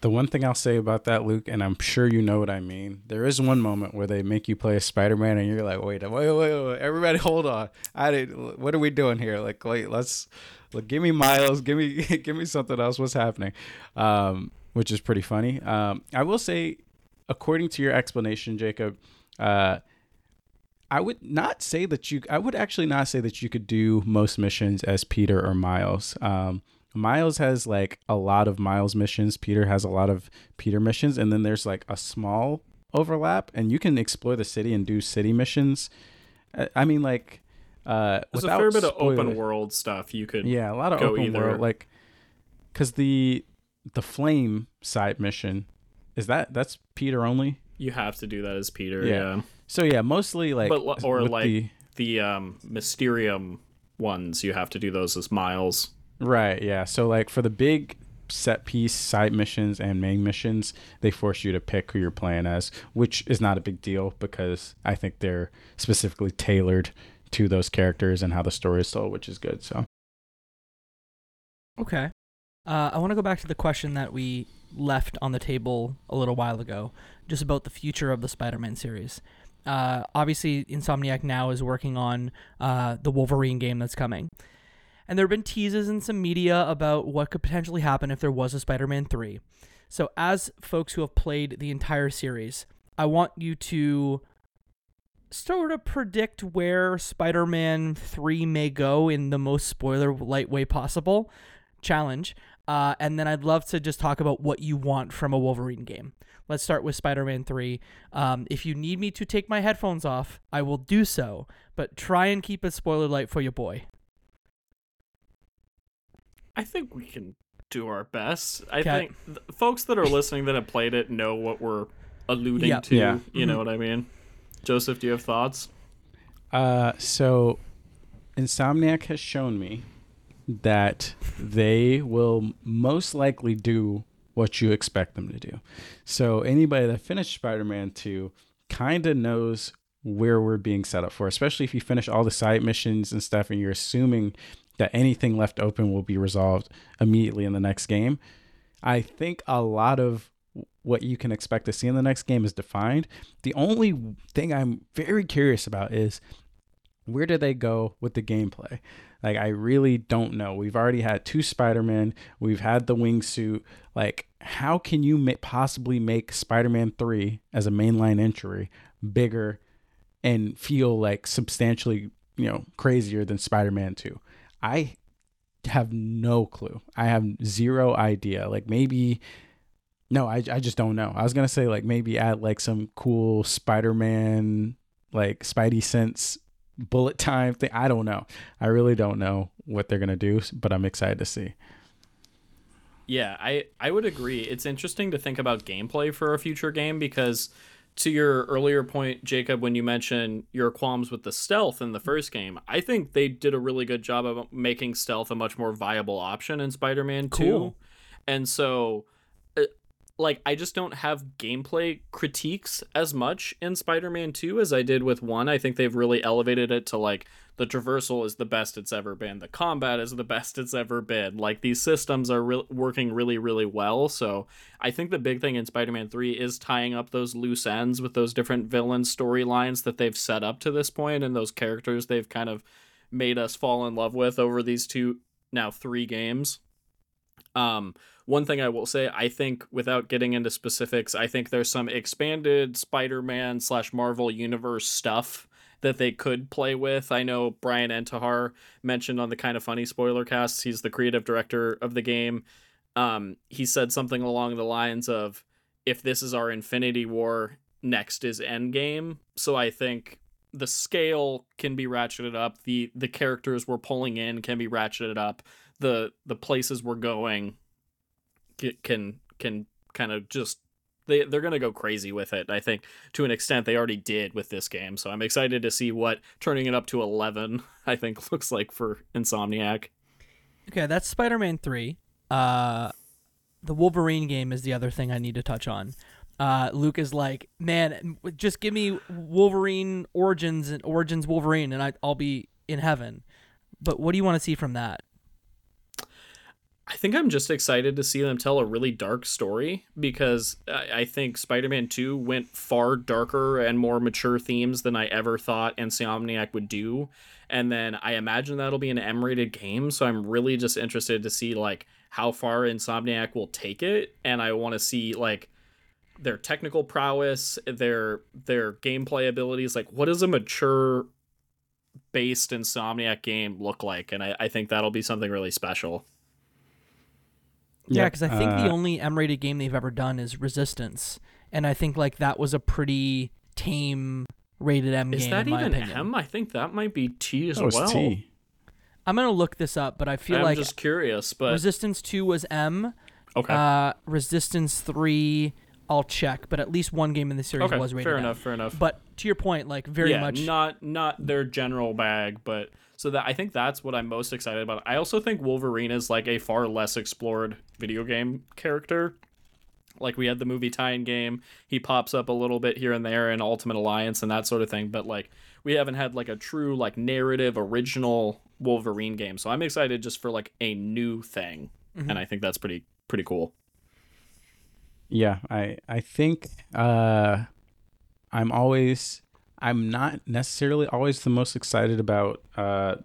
The one thing I'll say about that, Luke, and I'm sure you know what I mean. There is one moment where they make you play as Spider-Man, and you're like, "Wait, wait, wait, wait, wait. everybody, hold on! I did. What are we doing here? Like, wait, let's, like, give me Miles, give me, give me something else. What's happening?" Um, which is pretty funny. Um, I will say, according to your explanation, Jacob, uh, I would not say that you. I would actually not say that you could do most missions as Peter or Miles. Um, Miles has like a lot of Miles missions. Peter has a lot of Peter missions, and then there's like a small overlap, and you can explore the city and do city missions. I- I mean, like, Uh, There's a fair bit of open world stuff you could. Yeah, a lot of go open either. world, like because the the flame side mission is that that's Peter only. You have to do that as Peter. Yeah. Yeah. So yeah, mostly like But or like- the- The um Mysterium ones, you have to do those as Miles. right, yeah. So like for the big set piece side missions and main missions, they force you to pick who you're playing as, which is not a big deal because I think they're specifically tailored to those characters and how the story is told, which is good. So Okay. Uh, I want to go back to the question that we left on the table a little while ago, just about the future of the Spider-Man series. Uh, obviously, Insomniac now is working on uh, the Wolverine game that's coming, and there have been teases in some media about what could potentially happen if there was a Spider-Man three. So, as folks who have played the entire series, I want you to sort of predict where Spider-Man 3 may go in the most spoiler light way possible. Challenge. Uh, and then I'd love to just talk about what you want from a Wolverine game. Let's start with Spider-Man 3. Um, if you need me to take my headphones off, I will do so, but try and keep it spoiler light for your boy. I think we can do our best. I Okay. think th- folks that are listening that have played it know what we're alluding Yeah. to. Yeah. You know what I mean? Joseph, do you have thoughts? Uh, so Insomniac has shown me that they will most likely do what you expect them to do. So anybody that finished Spider-Man 2 kind of knows where we're being set up for, especially if you finish all the side missions and stuff and you're assuming that anything left open will be resolved immediately in the next game. I think a lot of what you can expect to see in the next game is defined. The only thing I'm very curious about is where do they go with the gameplay? Like, I really don't know. We've already had two Spider Man, we've had the wingsuit. Like, how can you ma- possibly make Spider Man 3 as a mainline entry bigger and feel like substantially, you know, crazier than Spider Man 2? I have no clue. I have zero idea. Like, maybe. No, I, I just don't know. I was gonna say like maybe add like some cool Spider-Man like Spidey sense bullet time thing. I don't know. I really don't know what they're gonna do, but I'm excited to see. Yeah, I I would agree. It's interesting to think about gameplay for a future game because to your earlier point, Jacob, when you mentioned your qualms with the stealth in the first game, I think they did a really good job of making stealth a much more viable option in Spider-Man 2. And so like I just don't have gameplay critiques as much in Spider-Man 2 as I did with 1. I think they've really elevated it to like the traversal is the best it's ever been. The combat is the best it's ever been. Like these systems are re- working really really well. So I think the big thing in Spider-Man 3 is tying up those loose ends with those different villain storylines that they've set up to this point and those characters they've kind of made us fall in love with over these two now 3 games. Um one thing I will say, I think without getting into specifics, I think there's some expanded Spider-Man slash Marvel Universe stuff that they could play with. I know Bryan Intihar mentioned on the Kinda Funny spoiler cast, he's the creative director of the game. Um, he said something along the lines of, if this is our Infinity War, next is Endgame. So I think the scale can be ratcheted up. The the characters we're pulling in can be ratcheted up. The the places we're going can can kind of just they they're gonna go crazy with it. I think to an extent they already did with this game. So I'm excited to see what turning it up to eleven I think looks like for Insomniac. Okay, that's Spider-Man 3. Uh the Wolverine game is the other thing I need to touch on. Uh, Luke is like, man, just give me Wolverine Origins and Origins Wolverine, and I, I'll be in heaven. But what do you want to see from that? I think I'm just excited to see them tell a really dark story because I I think Spider Man 2 went far darker and more mature themes than I ever thought Insomniac would do. And then I imagine that'll be an M rated game. So I'm really just interested to see like how far Insomniac will take it. And I want to see like their technical prowess, their their gameplay abilities. Like what does a mature based Insomniac game look like? And I, I think that'll be something really special. Yeah, Yep, because I think the uh, only M-rated game they've ever done is Resistance, and I think like that was a pretty tame rated M game. Is game. that in my even opinion. M? I think that might be T as That was well. T. I'm gonna look this up, but I feel I'm like just curious, but Resistance Two was M. okay, Uh, Resistance Three, I'll check, but at least one game in the series okay, was rated fair M. enough, fair enough. But to your point, like very yeah, much. not not their general bag, but so that I think that's what I'm most excited about. I also think Wolverine is like a far less explored video game character. Like we had the movie tie-in game, he pops up a little bit here and there in Ultimate Alliance and that sort of thing, but like we haven't had like a true like narrative original Wolverine game. So I'm excited just for like a new thing. Mm-hmm. And I think that's pretty pretty cool. Yeah, I I think uh, I'm always I'm not necessarily always the most excited about uh,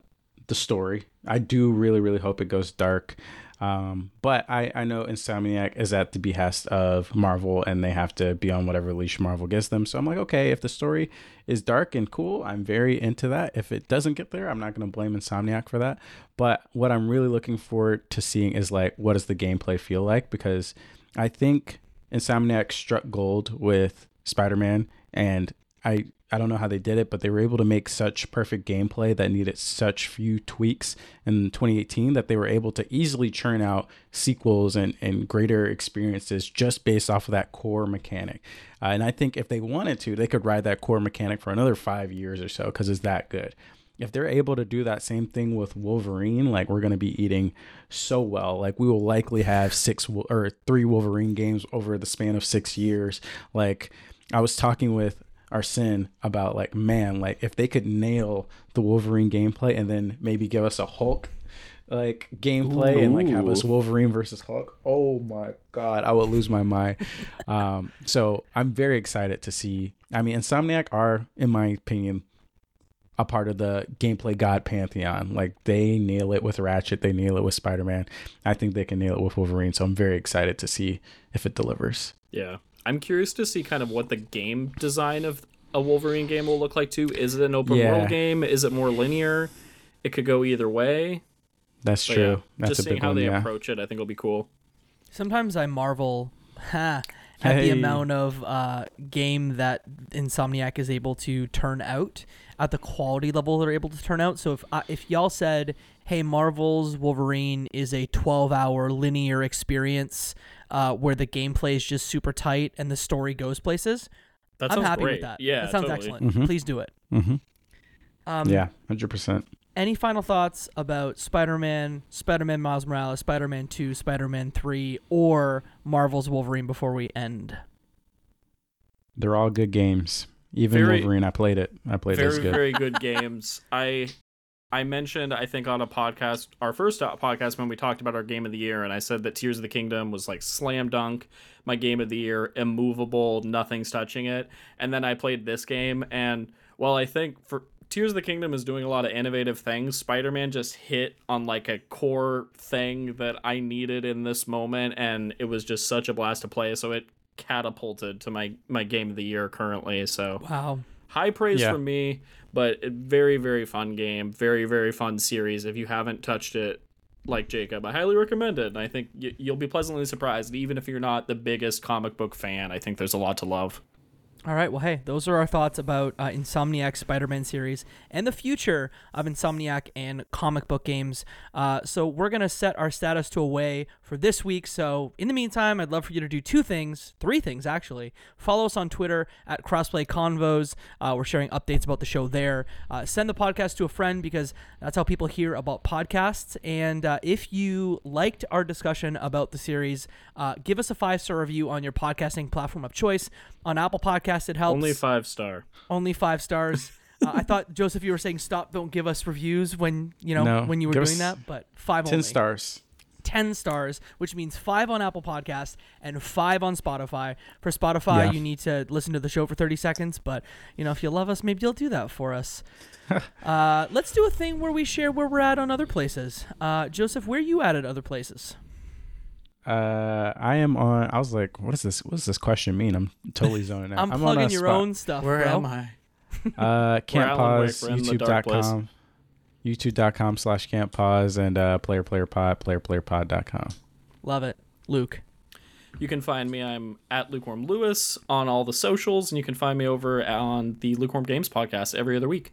the story. I do really really hope it goes dark. Um, but I, I know Insomniac is at the behest of Marvel and they have to be on whatever leash Marvel gives them. So I'm like, okay, if the story is dark and cool, I'm very into that. If it doesn't get there, I'm not going to blame Insomniac for that. But what I'm really looking forward to seeing is like, what does the gameplay feel like? Because I think Insomniac struck gold with Spider-Man and I I don't know how they did it, but they were able to make such perfect gameplay that needed such few tweaks in 2018 that they were able to easily churn out sequels and, and greater experiences just based off of that core mechanic. Uh, and I think if they wanted to, they could ride that core mechanic for another five years or so because it's that good. If they're able to do that same thing with Wolverine, like we're going to be eating so well, like we will likely have six or three Wolverine games over the span of six years. Like I was talking with Arsene about like, man, like if they could nail the Wolverine gameplay and then maybe give us a Hulk like gameplay and like have us Wolverine versus Hulk. Oh my god, I would lose my mind. um, so I'm very excited to see. I mean, Insomniac are, in my opinion, a part of the gameplay god pantheon. Like they nail it with Ratchet, they nail it with Spider Man. I think they can nail it with Wolverine. So I'm very excited to see if it delivers. Yeah. I'm curious to see kind of what the game design of a Wolverine game will look like too. Is it an open Yeah. world game? Is it more linear? It could go either way. That's But true. yeah, That's just a seeing big how one. they Yeah. approach it, I think will be cool. Sometimes I marvel ha, at the amount of uh, game that Insomniac is able to turn out, at the quality level they're able to turn out. So if uh, if y'all said, "Hey, Marvel's Wolverine is a 12-hour linear experience uh, where the gameplay is just super tight and the story goes places," That I'm sounds happy great. with that. Yeah, that sounds totally. excellent. Mhm. Please do it. hmm Um, yeah, hundred percent. Any final thoughts about Spider-Man, Spider-Man Miles Morales, Spider-Man 2, Spider-Man 3, or Marvel's Wolverine before we end? They're all good games. Even Very- Wolverine, I played it. I played it. It was very good. very good games. I I mentioned I think on a podcast, our first podcast when we talked about our game of the year, and I said that Tears of the Kingdom was like slam dunk, my game of the year, immovable, nothing's touching it. And then I played this game, and while I think for Tears of the Kingdom is doing a lot of innovative things. Spider Man just hit on like a core thing that I needed in this moment, and it was just such a blast to play. So it catapulted to my my game of the year currently. So Wow. High praise Yeah. from me, but a very very fun game, very very fun series. If you haven't touched it, like Jacob, I highly recommend it. And I think you'll be pleasantly surprised, even if you're not the biggest comic book fan. I think there's a lot to love. All right. Well, hey, those are our thoughts about uh, Insomniac Spider-Man series and the future of Insomniac and comic book games. Uh, so we're gonna set our status to away for this week. So in the meantime, I'd love for you to do two things, three things actually. Follow us on Twitter at Crossplay Convos. Uh, we're sharing updates about the show there. Uh, send the podcast to a friend because that's how people hear about podcasts. And uh, if you liked our discussion about the series, uh, give us a five star review on your podcasting platform of choice. On Apple Podcasts, it helps. Only five star. Only five stars. uh, I thought Joseph, you were saying stop, don't give us reviews when you know No, when you were doing that, but five Ten only. stars. 10 stars, which means five on Apple Podcasts and five on Spotify. For Spotify, Yeah. you need to listen to the show for 30 seconds, but you know, if you love us, maybe you'll do that for us. uh, let's do a thing where we share where we're at on other places. Uh, Joseph, where you at at other places? Uh, I am on. I was like, what is this? What does this question mean? I'm totally zoning out. I'm, on plugging a your spot- own stuff, Where bro. Am I? Uh, can't pause. Wake, we're in the dark place. YouTube.com. YouTube.com slash can't pause and uh, player player pod, player player pod.com. Love it. Luke. You can find me. I'm at Lukewarm Lewis on all the socials, and you can find me over on the Lukewarm Games podcast every other week.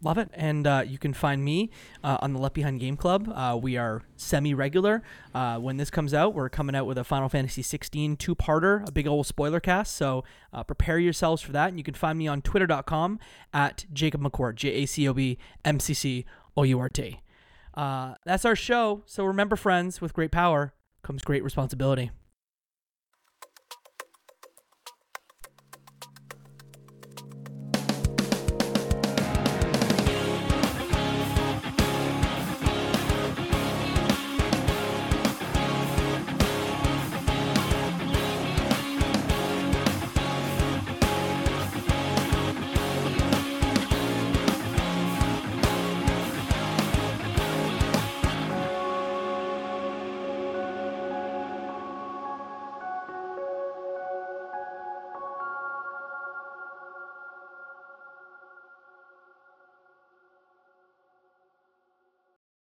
Love it. And uh, you can find me uh, on the Left Behind Game Club. Uh, we are semi regular. Uh, when this comes out, we're coming out with a Final Fantasy 16 two parter, a big old spoiler cast. So uh, prepare yourselves for that. And you can find me on twitter.com at Jacob McCourt, J A C O B M C C O U R T. Uh, That's our show. So remember, friends, with great power comes great responsibility.